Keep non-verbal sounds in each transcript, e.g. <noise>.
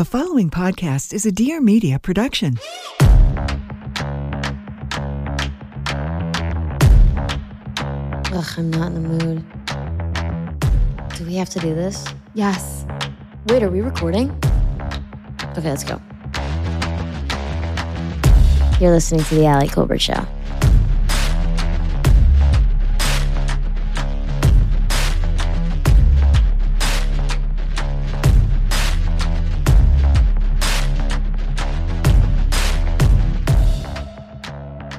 The following podcast is a Dear Media production. Ugh, I'm not in the mood. Do we have to do this? Yes. Wait, are we recording? Okay, let's go. You're listening to The Ali Kolbert Show.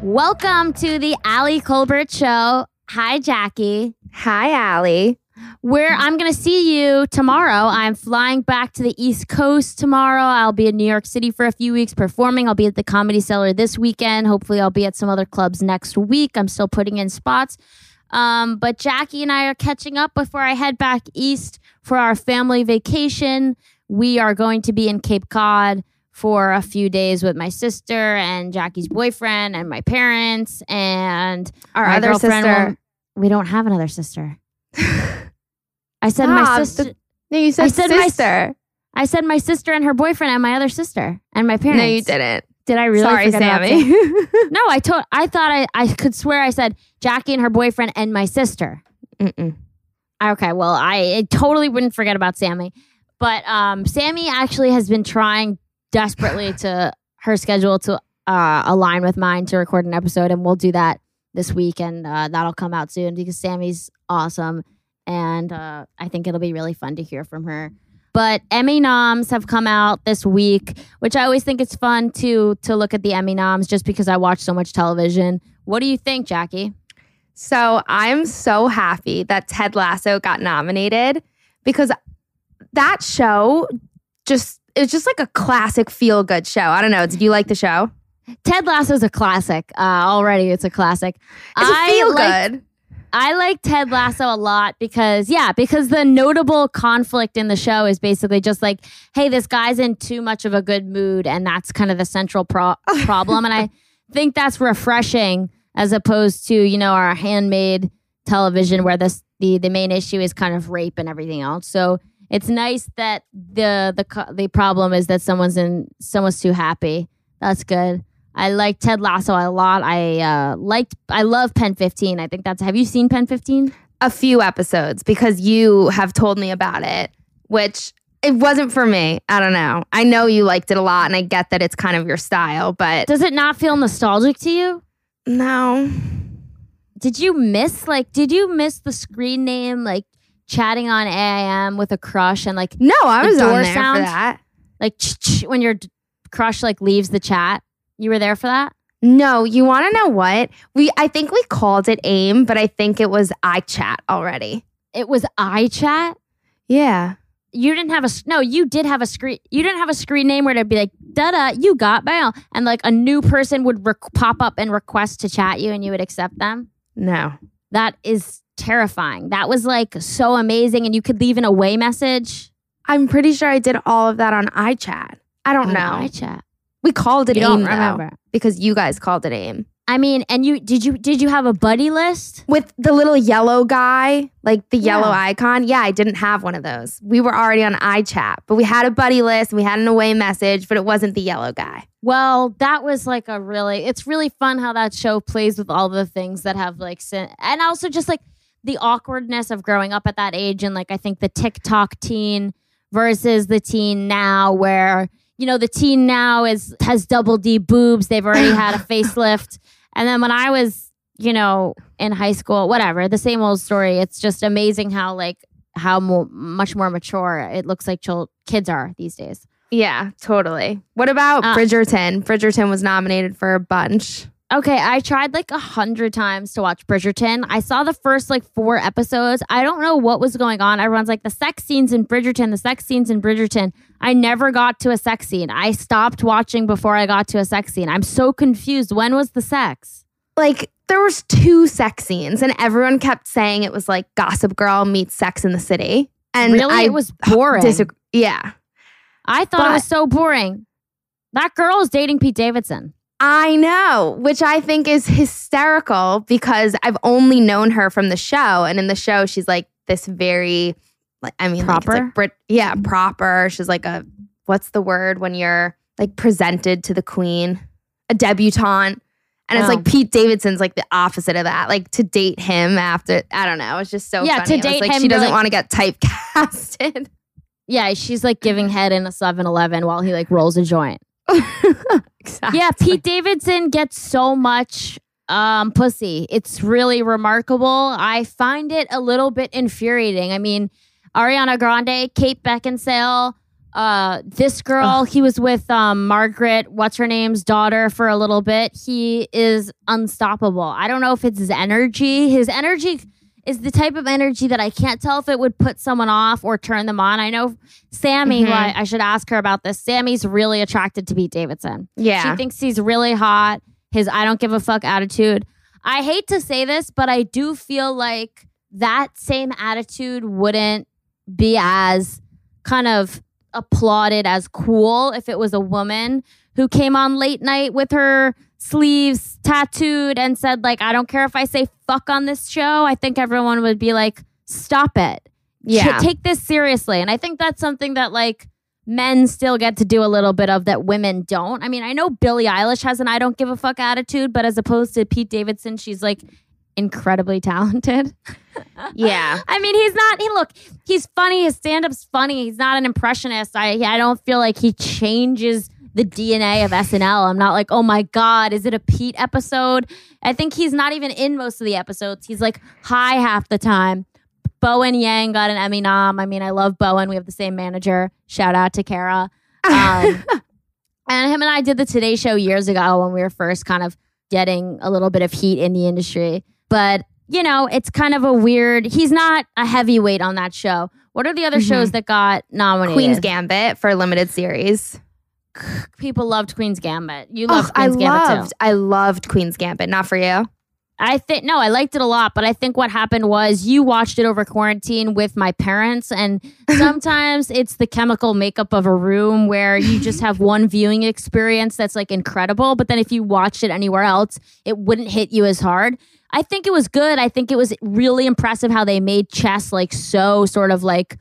Welcome to the Ali Kolbert Show. Hi, Jackie. Hi, Ali. Where I'm going to see you tomorrow. I'm flying back to the East Coast tomorrow. I'll be in New York City for a few weeks performing. I'll be at the Comedy Cellar this weekend. Hopefully, I'll be at some other clubs next week. I'm still putting in spots. Um, but Jackie and I are catching up before I head back east for our family vacation. We are going to be in Cape Cod for a few days with my sister and Jackie's boyfriend and my parents and Our my other sister. will- we don't have another sister. <laughs> I said Stop. my sister. No, you said, I said my- sister. I said my sister and her boyfriend and my other sister and my parents. No, you didn't. Did I really? Sorry, Sammy. <laughs> No, I told. I thought I, I could swear I said Jackie and her boyfriend and my sister. Mm-mm. Okay, well, I, I totally wouldn't forget about Sammy, but um, Sammy actually has been trying desperately to her schedule to uh, align with mine to record an episode, and we'll do that this week, and uh, that'll come out soon because Sammy's awesome, and uh, I think it'll be really fun to hear from her. But Emmy noms have come out this week, which I always think it's fun to to look at the Emmy noms just because I watch so much television. What do you think, Jackie? So I'm so happy that Ted Lasso got nominated because that show just it's just like a classic feel good show. I don't know. Did you like the show? Ted Lasso's a classic. Uh, already, it's a classic. It's a I feel like- good. I like Ted Lasso a lot because, yeah, because the notable conflict in the show is basically just like, hey, this guy's in too much of a good mood, and that's kind of the central pro- <laughs> problem. and I think that's refreshing as opposed to you know our handmade television where this the the main issue is kind of rape and everything else. So it's nice that the the the problem is that someone's in someone's too happy. That's good. I like Ted Lasso a lot. I uh, liked. I love Pen Fifteen. I think that's. Have you seen Pen Fifteen? a few episodes because you have told me about it, which it wasn't for me. I don't know. I know you liked it a lot and I get that it's kind of your style, but Does it not feel nostalgic to you? no. Did you miss like? Did you miss the screen name like chatting on AIM with a crush and like No, I was on there sound? for that. like when your crush like leaves the chat? You were there for that? No, you want to know what? We I think we called it AIM, but I think it was iChat already. It was iChat. Yeah. You didn't have a no. You did have a screen. You didn't have a screen name where it'd be like da da. You got mail, and like a new person would rec- pop up and request to chat you, and you would accept them. No. That is terrifying. That was like so amazing, and you could leave an away message. I'm pretty sure I did all of that on iChat. I don't on know. iChat. We called it You AIM don't though, because you guys called it AIM. I mean, and you did you did you have a buddy list? With the little yellow guy, like the yellow Yeah. icon. Yeah, I didn't have one of those. We were already on iChat, but we had a buddy list, we had an away message, but it wasn't the yellow guy. Well, that was like a really, it's really fun how that show plays with all the things that have like, and also just like the awkwardness of growing up at that age. And like, I think the TikTok teen versus the teen now, where, you know, the teen now is, has double D boobs. They've already had a <laughs> facelift. And then when I was, you know, in high school, whatever, the same old story. It's just amazing how like, how mo- much more mature it looks like chil- kids are these days. Yeah, totally. What about Uh, Bridgerton? Bridgerton was nominated for a bunch. Okay, I tried like a hundred times to watch Bridgerton. I saw the first like four episodes. I don't know what was going on. Everyone's like the sex scenes in Bridgerton, the sex scenes in Bridgerton. I never got to a sex scene. I stopped watching before I got to a sex scene. I'm so confused. When was the sex? Like there was two sex scenes, and everyone kept saying it was like Gossip Girl meets Sex in the City. And really, I it was boring. disagree. Yeah, I thought it was so boring. That girl is dating Pete Davidson. I know, which I think is hysterical because I've only known her from the show, and in the show she's like this very, like I mean, Proper? like Brit, yeah, proper. She's like a what's the word when you're like presented to the queen, a debutante. And it's Oh. like Pete Davidson's like the opposite of that. Like to date him after I don't know. It's just so Yeah, funny. to date like, him, She doesn't like- want to get typecasted. <laughs> Yeah, she's like giving head in a 7-Eleven while he like rolls a joint. <laughs> exactly. Yeah, Pete Davidson gets so much um pussy. It's really remarkable. I find it a little bit infuriating. I mean, Ariana Grande, Kate Beckinsale, uh this girl, he was with um Margaret, what's her name's daughter for a little bit. He is unstoppable. I don't know if it's his energy. His energy is the type of energy that I can't tell if it would put someone off or turn them on. I know Sammy, Mhm. I, I should ask her about this. Sammy's really attracted to Pete Davidson. Yeah. She thinks he's really hot. His I don't give a fuck attitude. I hate to say this, but I do feel like that same attitude wouldn't be as kind of applauded as cool if it was a woman who came on late night with her sleeves tattooed and said like I don't care if I say fuck on this show. I think everyone would be like stop it. yeah. Ta- take this seriously. And I think that's something that like men still get to do a little bit of that women don't. I mean, I know Billie Eilish has an I don't give a fuck attitude, but as opposed to Pete Davidson, she's like incredibly talented. yeah. <laughs> I mean, he's not. He look, he's funny. His stand up's funny. He's not an impressionist. I I don't feel like he changes the DNA of SNL. I'm not like, oh my god, is it a Pete episode? I think he's not even in most of the episodes. He's like high half the time. Bowen Yang got an Emmy nom. I mean, I love Bowen. We have the same manager. Shout out to Kara. Um, <laughs> and him and I did the Today Show years ago when we were first kind of getting a little bit of heat in the industry. But, you know, it's kind of a weird, he's not a heavyweight on that show. What are the other Mhm. shows that got nominated? Queen's Gambit for limited series. People loved Queen's Gambit. You Oh, loved I Queen's Gambit too. I loved Queen's Gambit. Not for you. I think no, I liked it a lot, but I think what happened was you watched it over quarantine with my parents, and <laughs> sometimes it's the chemical makeup of a room where you just have <laughs> one viewing experience that's like incredible, but then if you watched it anywhere else, it wouldn't hit you as hard. I think it was good. I think it was really impressive how they made chess like so sort of like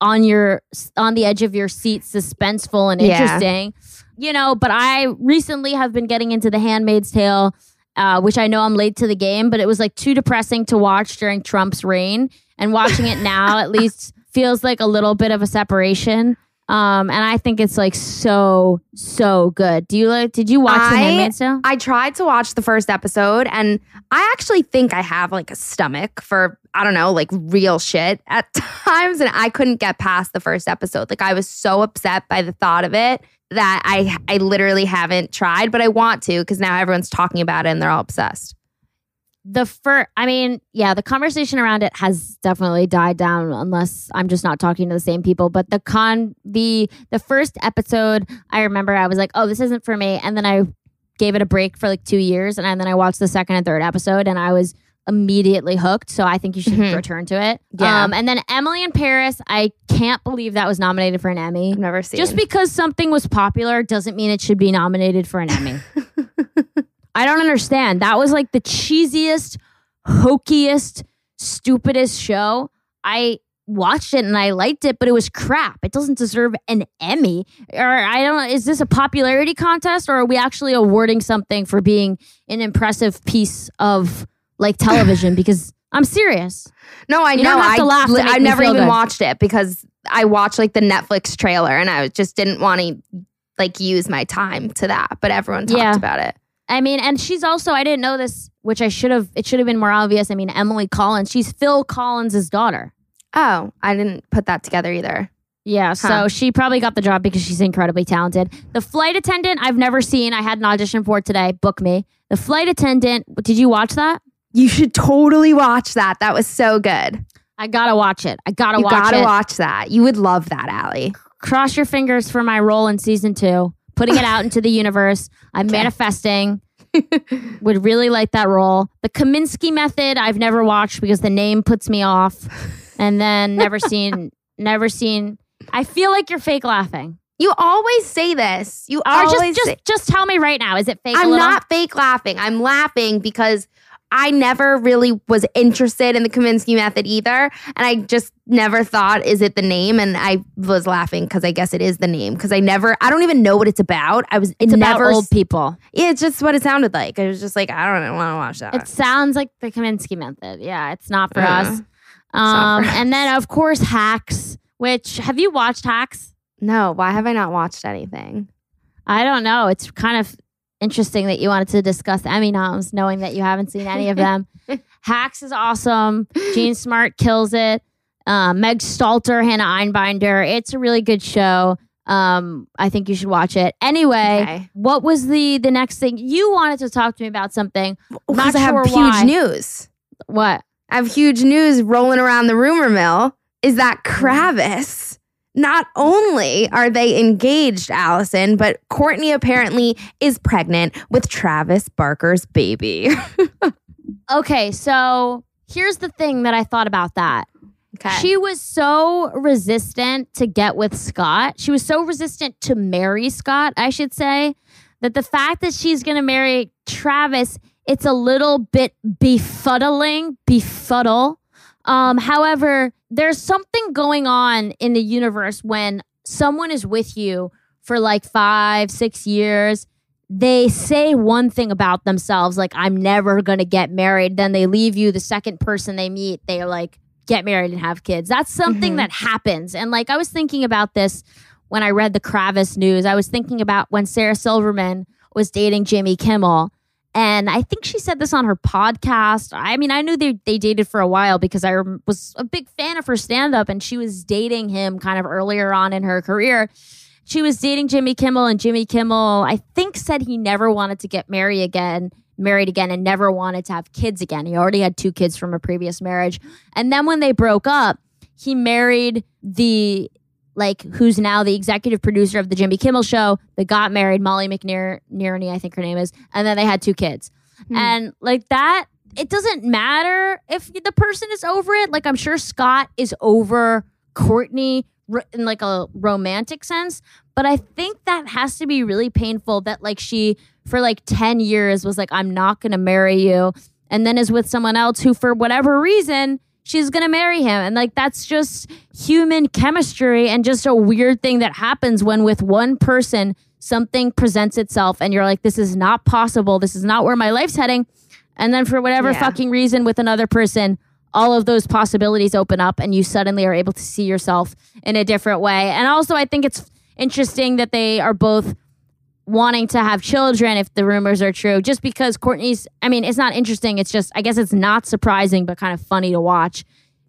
on your on the edge of your seat, suspenseful and Yeah. interesting. You know, but I recently have been getting into The Handmaid's Tale uh, which I know I'm late to the game, but it was like too depressing to watch during Trump's reign. And watching it now, at <laughs> least, feels like a little bit of a separation. Um, and I think it's like so so good. Do you like? Did you watch The I- Handmaid's Tale? I tried to watch the first episode and I actually think I have like a stomach for, I don't know, like real shit at <laughs> times. And I couldn't get past the first episode. Like I was so upset by the thought of it that I I literally haven't tried, but I want to because now everyone's talking about it and they're all obsessed. The first, I mean, yeah, the conversation around it has definitely died down, unless I'm just not talking to the same people. But the con, the the first episode, I remember I was like, oh, this isn't for me, and then I gave it a break for like two years, and then I watched the second and third episode, and I was immediately hooked. So I think you should Mhm. return to it. Yeah. Um, and then Emily in Paris, I can't believe that was nominated for an Emmy. I've never seen Just because something was popular doesn't mean it should be nominated for an Emmy. <laughs> I don't understand. That was like the cheesiest, hokiest, stupidest show. I watched it and I liked it, but it was crap. It doesn't deserve an Emmy. Or I don't know, is this a popularity contest or are we actually awarding something for being an impressive piece of like television? <laughs> because I'm serious. No, I You know. don't have to I, laugh li- I never even good. watched it because I watched like the Netflix trailer and I just didn't want to like use my time to that. But everyone talked Yeah. about it. I mean, and she's also, I didn't know this, which I should have, it should have been more obvious. I mean, Emily Collins, she's Phil Collins' daughter. Oh, I didn't put that together either. Yeah, so Huh. she probably got the job because she's incredibly talented. The flight attendant, I've never seen. I had an audition for today. Book me. The flight attendant, did you watch that? You should totally watch that. That was so good. I gotta watch it. I gotta watch it. you watch gotta it. watch that. You would love that, Ali. Cross your fingers for my role in season two, putting it out into the universe. I'm Okay. manifesting. <laughs> Would really like that role. The Kominsky method, I've never watched because the name puts me off. And then never <laughs> seen, never seen. I feel like you're fake laughing. You always say this. You Or always just, say- just, just tell me right now. Is it fake? I'm not fake laughing. I'm laughing because I never really was interested in the Kominsky method either. And I just never thought, is it the name? And I was laughing because I guess it is the name because I never, I don't even know what it's about. I was, It's never, about old people. Yeah, it's just what it sounded like. I was just like, I don't want to watch that. It sounds like the Kominsky method. Yeah, it's not for Uh, us. Um, for and then of course Hacks, which have you watched Hacks? no, why have I not watched anything? I don't know. It's kind of interesting that you wanted to discuss Emmy noms, knowing that you haven't seen any of them. <laughs> Hacks is awesome. Jean Smart kills it. Um, Meg Stalter, Hannah Einbinder. It's a really good show. Um, I think you should watch it. Anyway, Okay. what was the the next thing you wanted to talk to me about? Something. Because I have sure huge news. What? I have huge news rolling around the rumor mill is that Kravis, not only are they engaged, Allison, but Kourtney apparently is pregnant with Travis Barker's baby. <laughs> Okay, so here's the thing that I thought about that. Okay. She was so resistant to get with Scott. She was so resistant to marry Scott, I should say, that the fact that she's going to marry Travis, it's a little bit befuddling, befuddle. Um, however, there's something going on in the universe when someone is with you for like five, six years. They say one thing about themselves, like, I'm never going to get married. Then they leave you. The second person they meet, they're like, get married and have kids. That's something Mhm. that happens. And like, I was thinking about this when I read the Kravis news. I was thinking about when Sarah Silverman was dating Jimmy Kimmel. And I think she said this on her podcast. I mean, I knew they, they dated for a while because I was a big fan of her stand up and she was dating him kind of earlier on in her career. She was dating Jimmy Kimmel and Jimmy Kimmel, I think, said he never wanted to get married again, married again, and never wanted to have kids again. He already had two kids from a previous marriage. And then when they broke up, he married the like who's now the executive producer of the Jimmy Kimmel show. They got married, Molly McNerney, I think her name is, and then they had two kids. Hmm. And like that, it doesn't matter if the person is over it. Like I'm sure Scott is over Kourtney in like a romantic sense, but I think that has to be really painful that like she for like 10 years was like I'm not going to marry you and then is with someone else who for whatever reason she's going to marry him. And like that's just human chemistry and just a weird thing that happens when with one person something presents itself and you're like this is not possible. This is not where my life's heading. And then for whatever Yeah. fucking reason with another person all of those possibilities open up and you suddenly are able to see yourself in a different way. And also i think it's interesting that they are both wanting to have children if the rumors are true just because Kourtney's i mean it's not interesting. It's just i guess it's not surprising but kind of funny to watch.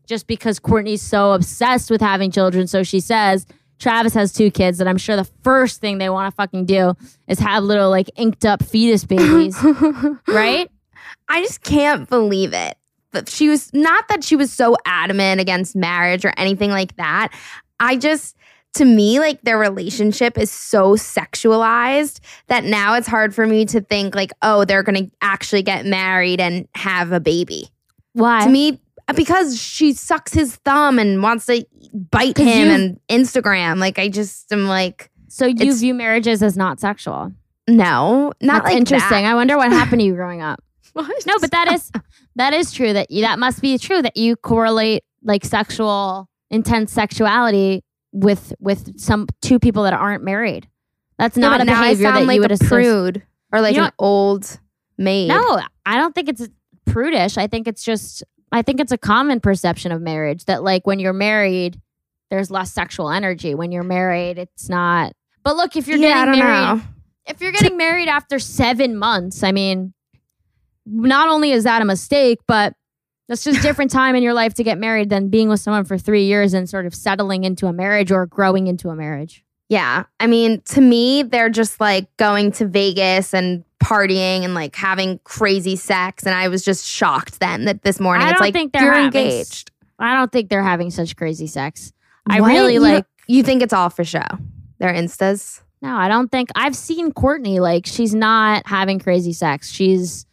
Just because Kourtney's so obsessed with having children. So she says travis has two kids that i'm sure the first thing they want to fucking do is have little like inked up fetus babies. <laughs> Right? I just can't believe it. But she was not that she was so adamant against marriage or anything like that. I just to me like their relationship is so sexualized that now it's hard for me to think like oh they're to actually get married and have a baby. why To me because she sucks his thumb and wants to bite him you- and Instagram like I just am like so you view marriages as not sexual no, not That's like interesting That. i wonder what happened to you growing up <laughs> No, but that is that is true. That you, that must be true. That you correlate like sexual intense sexuality with with some two people that aren't married. That's Yeah, not a behavior that like you would a prude or like You know an old maid. No, I don't think it's prudish. I think it's just I think it's a common perception of marriage that like when you're married, there's less sexual energy. When you're married, it's not. But look, if you're yeah, I getting don't married, know. if you're getting married after seven months, I mean, not only is that a mistake, but that's just different time in your life to get married than being with someone for three years and sort of settling into a marriage or growing into a marriage. Yeah. I mean, to me, they're just like going to Vegas and partying and like having crazy sex. And I was just shocked then that this morning I it's like think they're you're having engaged. I don't think they're having such crazy sex. I What? really You like. You think it's all for show? Their instas. No, I don't think I've seen Kourtney like she's not having crazy sex. She's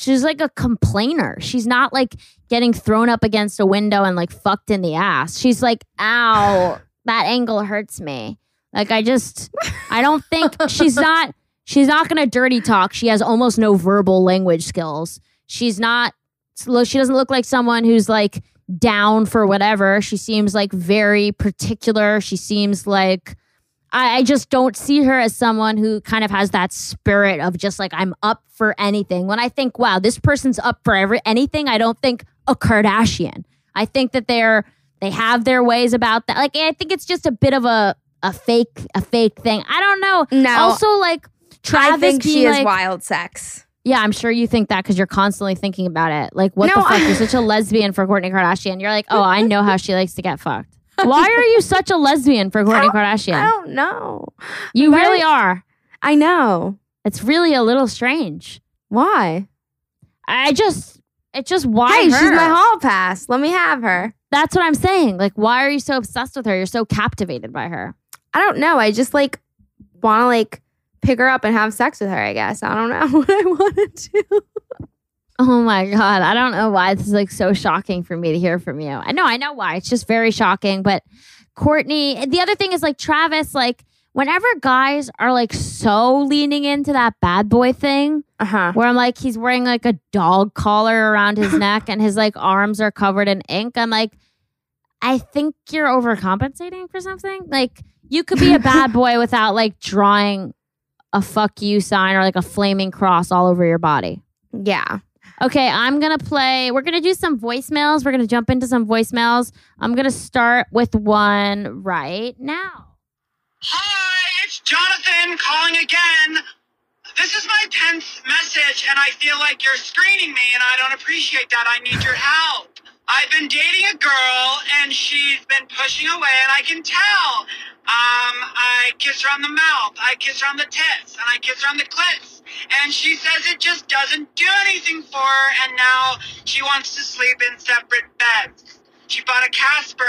she's like a complainer. She's not like getting thrown up against a window and like fucked in the ass. She's like, "Ow, <laughs> that angle hurts me." Like I just I don't think <laughs> she's not she's not going to dirty talk. She has almost no verbal language skills. She's not. She doesn't look like someone who's like down for whatever. She seems like very particular. She seems like I, I just don't see her as someone who kind of has that spirit of just like I'm up for anything. When I think, wow, this person's up for every anything, I don't think a Kardashian. I think that they're they have their ways about that. Like I think it's just a bit of a a fake a fake thing. I don't know. No. Also, like Travis I think she is like, wild sex. yeah, I'm sure you think that because you're constantly thinking about it. Like, what No, the fuck? I- You're such a lesbian for Kourtney Kardashian. You're like, oh, I know how she likes to get fucked. Why are you such a lesbian for Kourtney I Kardashian? don't know. You really are. I know. It's really a little strange. Why? I just, it's just why hey, her? she's my hall pass. Let me have her. That's what I'm saying. Like, why are you so obsessed with her? You're so captivated by her. I don't know. I just like want to like pick her up and have sex with her. I guess I don't know <laughs> what I want to do. Oh my god, I don't know why this is like so shocking for me to hear from you. I know, I know why. It's just very shocking. But Kourtney, the other thing is like Travis, like whenever guys are like so leaning into that bad boy thing, Uh huh. where I'm like he's wearing like a dog collar around his <laughs> neck and his like arms are covered in ink, I'm like, I think you're overcompensating for something. Like you could be a bad <laughs> boy without like drawing a fuck you sign or like a flaming cross all over your body. Yeah. Okay, I'm gonna play. We're gonna do some voicemails. We're gonna jump into some voicemails. I'm gonna start with one right now. Hi, it's Jonathan calling again. This is my 10th message, and I feel like you're screening me, and I don't appreciate that. I need your help. I've been dating a girl, and she's been pushing away, and I can tell. Um, I kiss her on the mouth, I kiss her on the tits, and I kiss her on the clits. And she says it just doesn't do anything for her, and now she wants to sleep in separate beds. She bought a Casper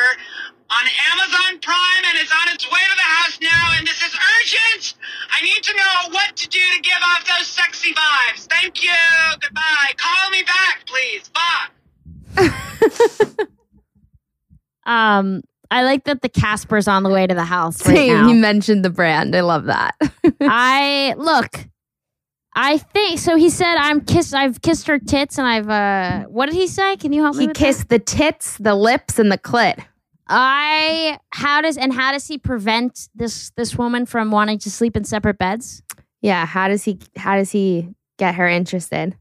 on Amazon Prime and it's on its way to the house now, and this is urgent! I need to know what to do to give off those sexy vibes. Thank you. Goodbye. Call me back, please. Bye. <laughs> Um, I like that the Casper's on the way to the house right Same. now. He mentioned the brand. I love that. <laughs> I look. I think so. He said, "I'm kissed. I've kissed her tits, and I've uh, what did he say? Can you help me? he with that? kissed the tits, the lips, and the clit. I how does and how does he prevent this this woman from wanting to sleep in separate beds? Yeah. How does he? How does he get her interested?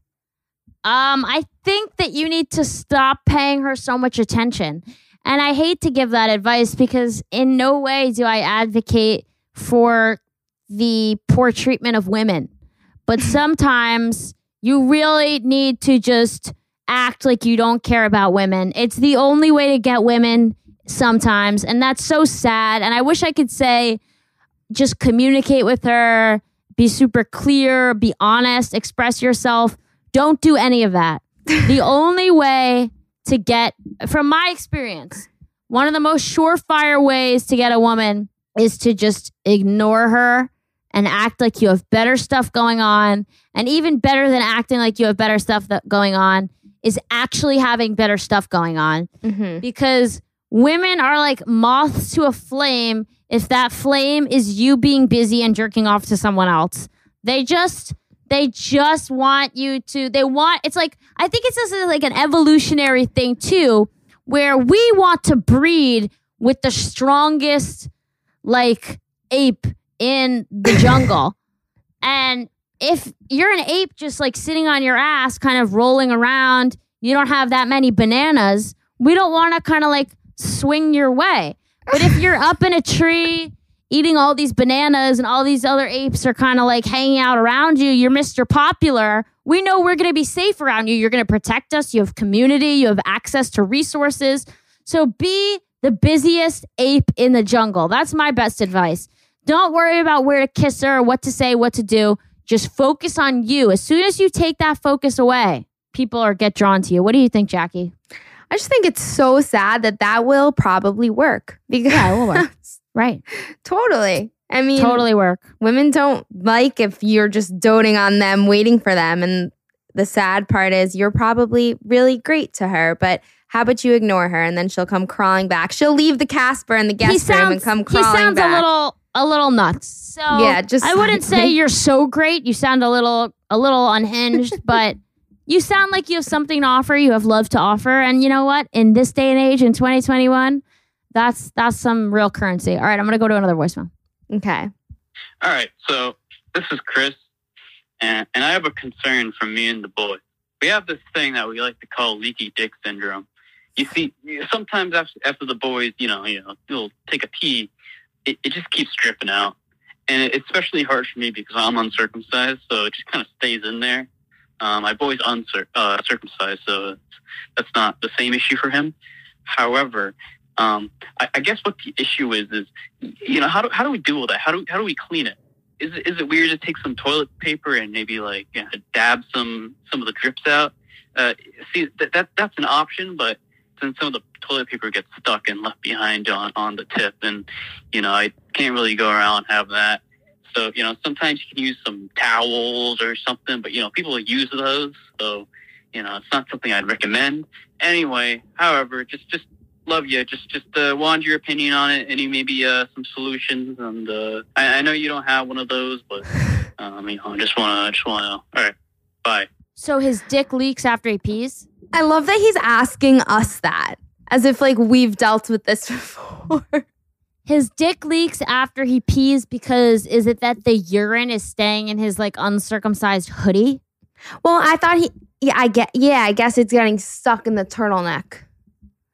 Um, I think that you need to stop paying her so much attention. And I hate to give that advice because in no way do I advocate for the poor treatment of women. But sometimes you really need to just act like you don't care about women. It's the only way to get women sometimes. And that's so sad. And I wish I could say, just communicate with her, be super clear, be honest, express yourself. Don't do any of that. <laughs> the only way to get, from my experience, one of the most surefire ways to get a woman is to just ignore her and act like you have better stuff going on. And even better than acting like you have better stuff that going on is actually having better stuff going on Mm-hmm. because women are like moths to a flame if that flame is you being busy and jerking off to someone else. They just they just want you to they want it's like I think it's just like an evolutionary thing too where we want to breed with the strongest like ape in the jungle. <laughs> and if you're an ape just like sitting on your ass kind of rolling around, you don't have that many bananas, we don't want to kind of like swing your way. But if you're up in a tree eating all these bananas and all these other apes are kind of like hanging out around you, you're Mr. Popular. We know we're going to be safe around you. You're going to protect us. You have community, you have access to resources. So be the busiest ape in the jungle. That's my best advice. Don't worry about where to kiss her, what to say, what to do. Just focus on you. As soon as you take that focus away, people are get drawn to you. What do you think, Jackie? I just think it's so sad that that will probably work because Yeah, it will work. <laughs> Right. totally. I mean, Totally work. women don't like if you're just doting on them, waiting for them. And the sad part is you're probably really great to her, but how about you ignore her and then she'll come crawling back? She'll leave the Casper in the guest room and come crawling back. he sounds back. a little a little nuts. So Yeah, just I wouldn't say <laughs> you're so great. You sound a little a little unhinged, <laughs> but you sound like you have something to offer. You have love to offer, and you know what? In this day and age, in 2021, that's that's some real currency. All right, I'm gonna go to another voicemail. Okay. All right, so this is Chris, and, and I have a concern from me and the boys. We have this thing that we like to call leaky dick syndrome. You see, sometimes after, after the boys, you know, you know, they'll take a pee, it, it just keeps dripping out, and it's especially hard for me because I'm uncircumcised, so it just kind of stays in there. Um, my boy's uncircumcised, uh, circumcised, so that's not the same issue for him. However, um, I, I guess what the issue is is, you know, how do how do we deal with that? How do how do we clean it? Is it, is it weird to take some toilet paper and maybe like you know, dab some some of the drips out? Uh, see, that that's an option, but then some of the toilet paper gets stuck and left behind on on the tip, and you know, I can't really go around and have that. So you know, sometimes you can use some towels or something, but you know, people use those, so you know, it's not something I'd recommend. Anyway, however, just just love you. Just just uh, want your opinion on it. Any maybe uh, some solutions. And uh, I, I know you don't have one of those, but um, you know, I just wanna I just wanna. All right, bye. So his dick leaks after he pees. I love that he's asking us that as if like we've dealt with this <laughs> before. His dick leaks after he pees because is it that the urine is staying in his like uncircumcised hoodie? well, I thought he yeah, I get yeah, I guess it's getting stuck in the turtleneck.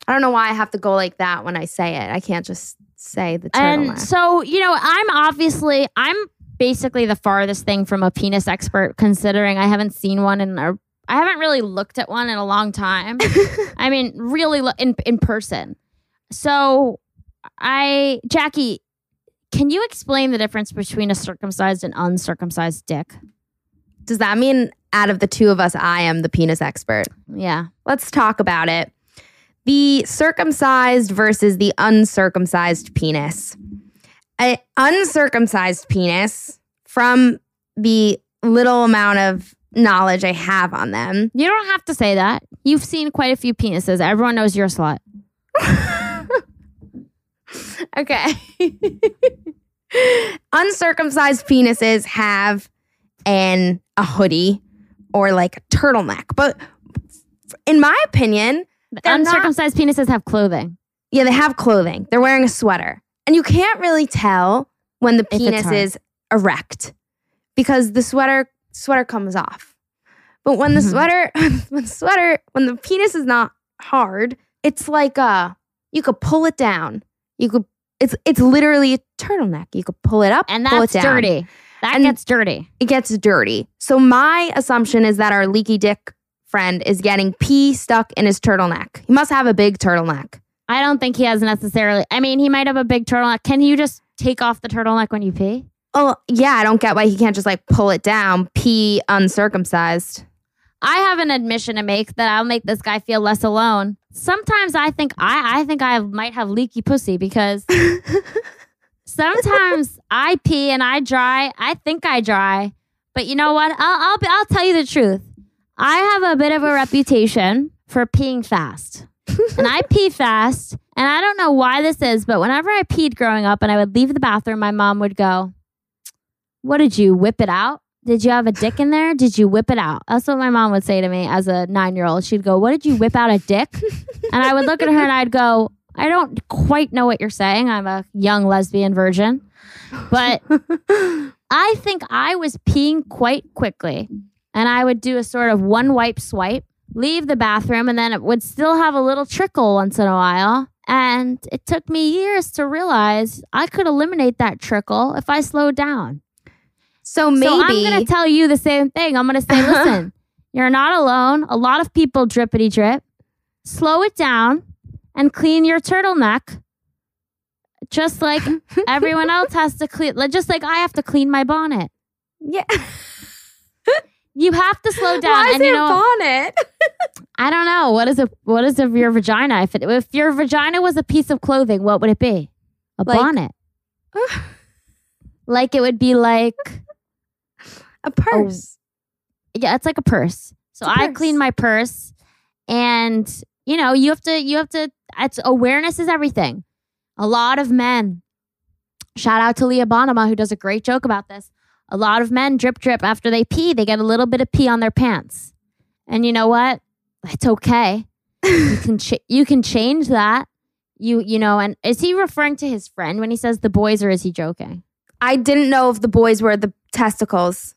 I don't know why I have to go like that when I say it. I can't just say the turtleneck. And so, you know, I'm obviously I'm basically the farthest thing from a penis expert considering I haven't seen one in a I haven't really looked at one in a long time. <laughs> I mean, really lo- in in person. So, I Jackie, can you explain the difference between a circumcised and uncircumcised dick? Does that mean out of the two of us, I am the penis expert? Yeah. Let's talk about it. The circumcised versus the uncircumcised penis. A uncircumcised penis, from the little amount of knowledge I have on them, You don't have to say that. You've seen quite a few penises. Everyone knows you're a slut. <laughs> okay. <laughs> Uncircumcised penises have an a hoodie or like a turtleneck, but in my opinion, They're not- Uncircumcised penises have clothing. yeah, they have clothing. They're wearing a sweater, and you can't really tell when the penis is erect because the sweater sweater comes off. But when the Mhm. sweater, <laughs> when the sweater, when the penis is not hard, it's like uh, you could pull it down. You could. It's it's literally a turtleneck. You could pull it up And pull that's it down. dirty. That And- gets dirty. It gets dirty. So my assumption is that our leaky dick friend is getting pee stuck in his turtleneck. He must have a big turtleneck. I don't think he has necessarily. I mean, he might have a big turtleneck. Can you just take off the turtleneck when you pee? Oh yeah, I don't get why he can't just like pull it down, pee uncircumcised. I have an admission to make that I'll make this guy feel less alone. Sometimes I think I I think I might have leaky pussy because <laughs> sometimes I pee and I dry. I think I dry, but you know what? I'll I'll, be, I'll tell you the truth. I have a bit of a reputation for peeing fast, and I pee fast. And I don't know why this is, but whenever I peed growing up and I would leave the bathroom, my mom would go, "What did you whip it out?" Did you have a dick in there? Did you whip it out? That's what my mom would say to me as a nine year old. She'd go, What did you whip out a dick? and I would look at her and I'd go, I don't quite know what you're saying. I'm a young lesbian virgin. But I think I was peeing quite quickly. And I would do a sort of one wipe swipe, leave the bathroom, and then it would still have a little trickle once in a while. And it took me years to realize I could eliminate that trickle if I slowed down. So maybe So I'm going to tell you the same thing. I'm going to say, <laughs> listen, you're not alone. A lot of people drippity drip. Slow it down and clean your turtleneck. Just like <laughs> everyone else has to clean, just like I have to clean my bonnet. yeah. <laughs> You have to slow down. Why is and you know, bonnet? I don't know what is it. What is of your vagina? If it, if your vagina was a piece of clothing, what would it be? A Like- bonnet. Like it would be like a purse. yeah, it's like a purse. So a I purse. clean my purse, and you know, you have to, you have to. It's awareness is everything. A lot of men. Shout out to Leah Bonnema who does a great joke about this. A lot of men drip drip after they pee. They get a little bit of pee on their pants, And you know what? It's okay. you <laughs> can ch- you can change that. You you know, and is he referring to his friend when he says the boys, or is he joking? I didn't know if the boys were the testicles.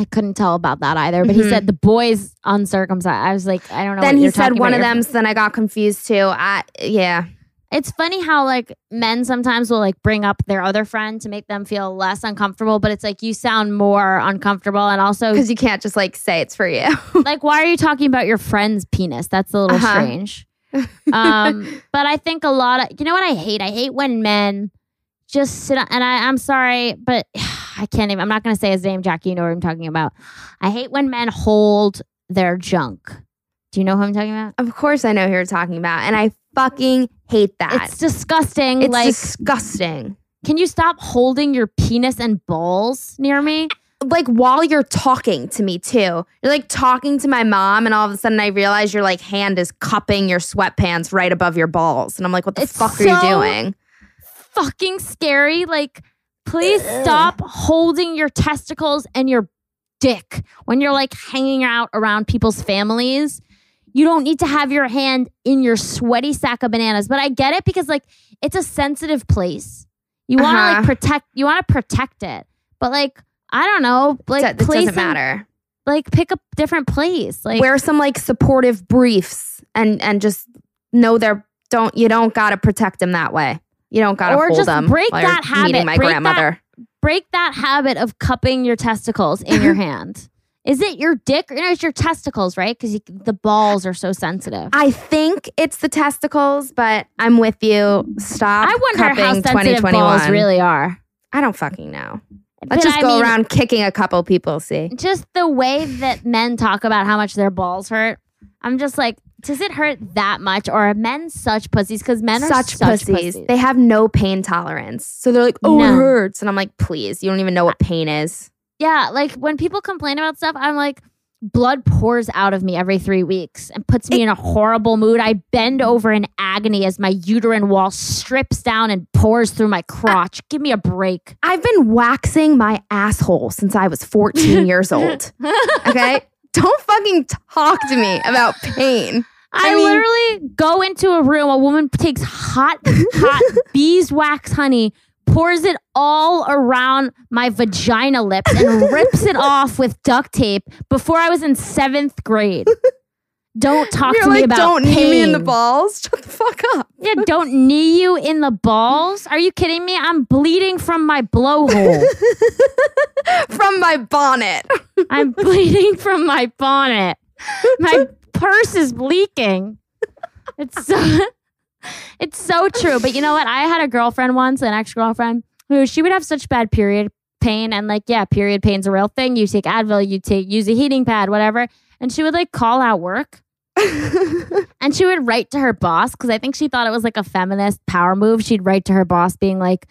I couldn't tell about that either. But he Mhm. said the boys uncircumcised. I was like, I don't know. then what he said one of Your- them, so then I got confused too. I yeah. It's funny how like men sometimes will like bring up their other friend to make them feel less uncomfortable, but it's like you sound more uncomfortable, and also Because you can't just like say it's for you. <laughs> like why are you talking about your friend's penis? That's a little Uh-huh. strange. <laughs> um, but I think a lot of you know what I hate. I hate when men just sit on, and I, I'm sorry, but <sighs> I can't even. I'm not going to say his name, Jackie. You know what I'm talking about. I hate when men hold their junk. Do you know who I'm talking about? of course I know who you're talking about. And I fucking hate that. It's disgusting. It's like, disgusting. can you stop holding your penis and balls near me? Like while you're talking to me too. You're like talking to my mom, and all of a sudden I realize your like hand is cupping your sweatpants right above your balls. And I'm like, what the It's fuck are you doing? Fucking scary. Like, please stop holding your testicles and your dick when you're like hanging out around people's families. You don't need to have your hand in your sweaty sack of bananas. But I get it because like it's a sensitive place. You want to Uh-huh. like protect. You want to protect it. But like I don't know, like that doesn't matter. Like pick a different place. Like Wear some like supportive briefs and and just know they're don't you don't gotta protect them that way. You don't gotta Or hold just them. break that habit. Meeting my Break that- grandmother. break that habit of cupping your testicles in your <laughs> hand. Is it your dick or no, it's your testicles, right? Because the balls are so sensitive. I think it's the testicles, but I'm with you. Stop. I wonder how sensitive 2021. balls really are. I don't fucking know. Let's just I go mean, around kicking a couple people. See, Just the way that men talk about how much their balls hurt. I'm just like, does it hurt that much? Or are men such pussies? Because men are such, such, pussies. They have no pain tolerance, so they're like, "Oh, No. it hurts," and I'm like, "Please, you don't even know what pain is." Yeah, like when people complain about stuff, I'm like, blood pours out of me every three weeks and puts me in a horrible mood. I bend over in agony as my uterine wall strips down and pours through my crotch. Give me a break. I've been waxing my asshole since I was 14 <laughs> years old. <laughs> Okay, don't fucking talk to me about <sighs> pain. I, I mean- literally go into a room, a woman takes hot, <laughs> hot beeswax honey, pours it all around my vagina lips and rips it <laughs> off with duct tape before I was in seventh grade. <laughs> Don't <laughs> talk You're to like, me about "Don't pain. knee me in the balls." <laughs> Shut the fuck up. Yeah, don't knee you in the balls. Are you kidding me? I'm bleeding from my blowhole. <laughs> From my bonnet. I'm bleeding from my bonnet. My purse is leaking. It's so it's so true. But you know what? I had a girlfriend once, an ex-girlfriend, who she would have such bad period pain and like, yeah, period pain's a real thing. You take Advil, you take use a heating pad, whatever. And she would like call out work. <laughs> And she would write to her boss because I think she thought it was like a feminist power move. She'd write to her boss being like,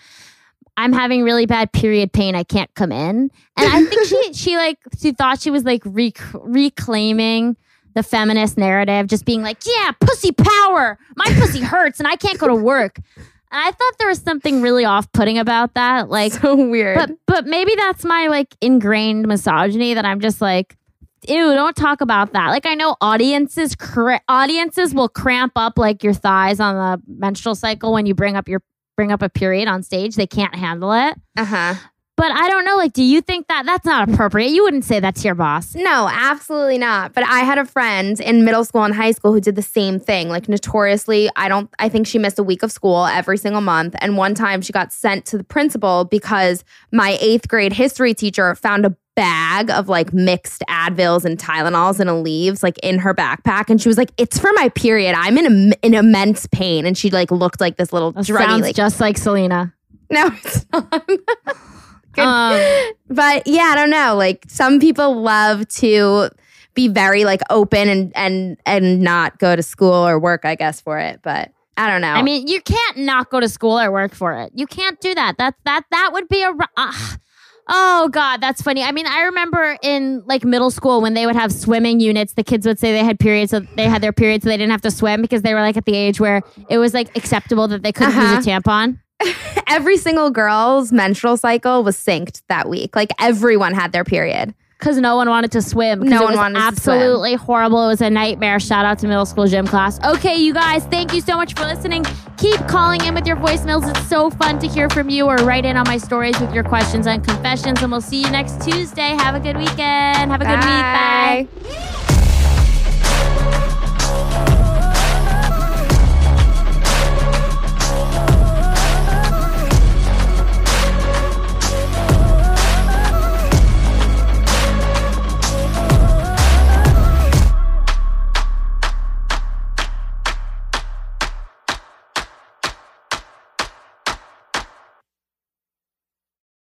I'm having really bad period pain. I can't come in. And I think she <laughs> she like she thought she was like rec- reclaiming the feminist narrative, just being like, yeah, pussy power. My pussy hurts and I can't go to work. And I thought there was something really off-putting about that. Like so weird. but but maybe that's my like ingrained misogyny that I'm just like, ew, don't talk about that. Like I know audiences cra- audiences will cramp up like your thighs on the menstrual cycle when you bring up your bring up a period on stage. They can't handle it. uh huh. But I don't know. Like, do you think that that's not appropriate? You wouldn't say that to your boss. No, absolutely not. But I had a friend in middle school and high school who did the same thing. Like notoriously, I don't I think she missed a week of school every single month. And one time she got sent to the principal because my eighth grade history teacher found a bag of like mixed Advils and Tylenols and leaves like in her backpack. And she was like, It's for my period. I'm in in immense pain. And she like looked like this little That druggy. sounds Like, just like Selena. <laughs> no, it's not. <laughs> Um, but yeah, I don't know. Like some people love to be very like open and and and not go to school or work, I guess, for it. But I don't know. I mean, you can't not go to school or work for it. You can't do that. That that that would be a. Uh, oh God, that's funny. I mean, I remember in like middle school when they would have swimming units, the kids would say they had periods, so they had their periods, so they didn't have to swim because they were like at the age where it was like acceptable that they couldn't Uh-huh. use a tampon. <laughs> every single girl's menstrual cycle was synced that week. Like everyone had their period. Because no one wanted to swim. No one was wanted to swim. absolutely horrible. It was a nightmare. Shout out to middle school gym class. Okay, you guys, thank you so much for listening. Keep calling in with your voicemails. It's so fun to hear from you or write in on my stories with your questions and confessions. And we'll see you next Tuesday. Have a good weekend. Have a good week. Bye. Bye.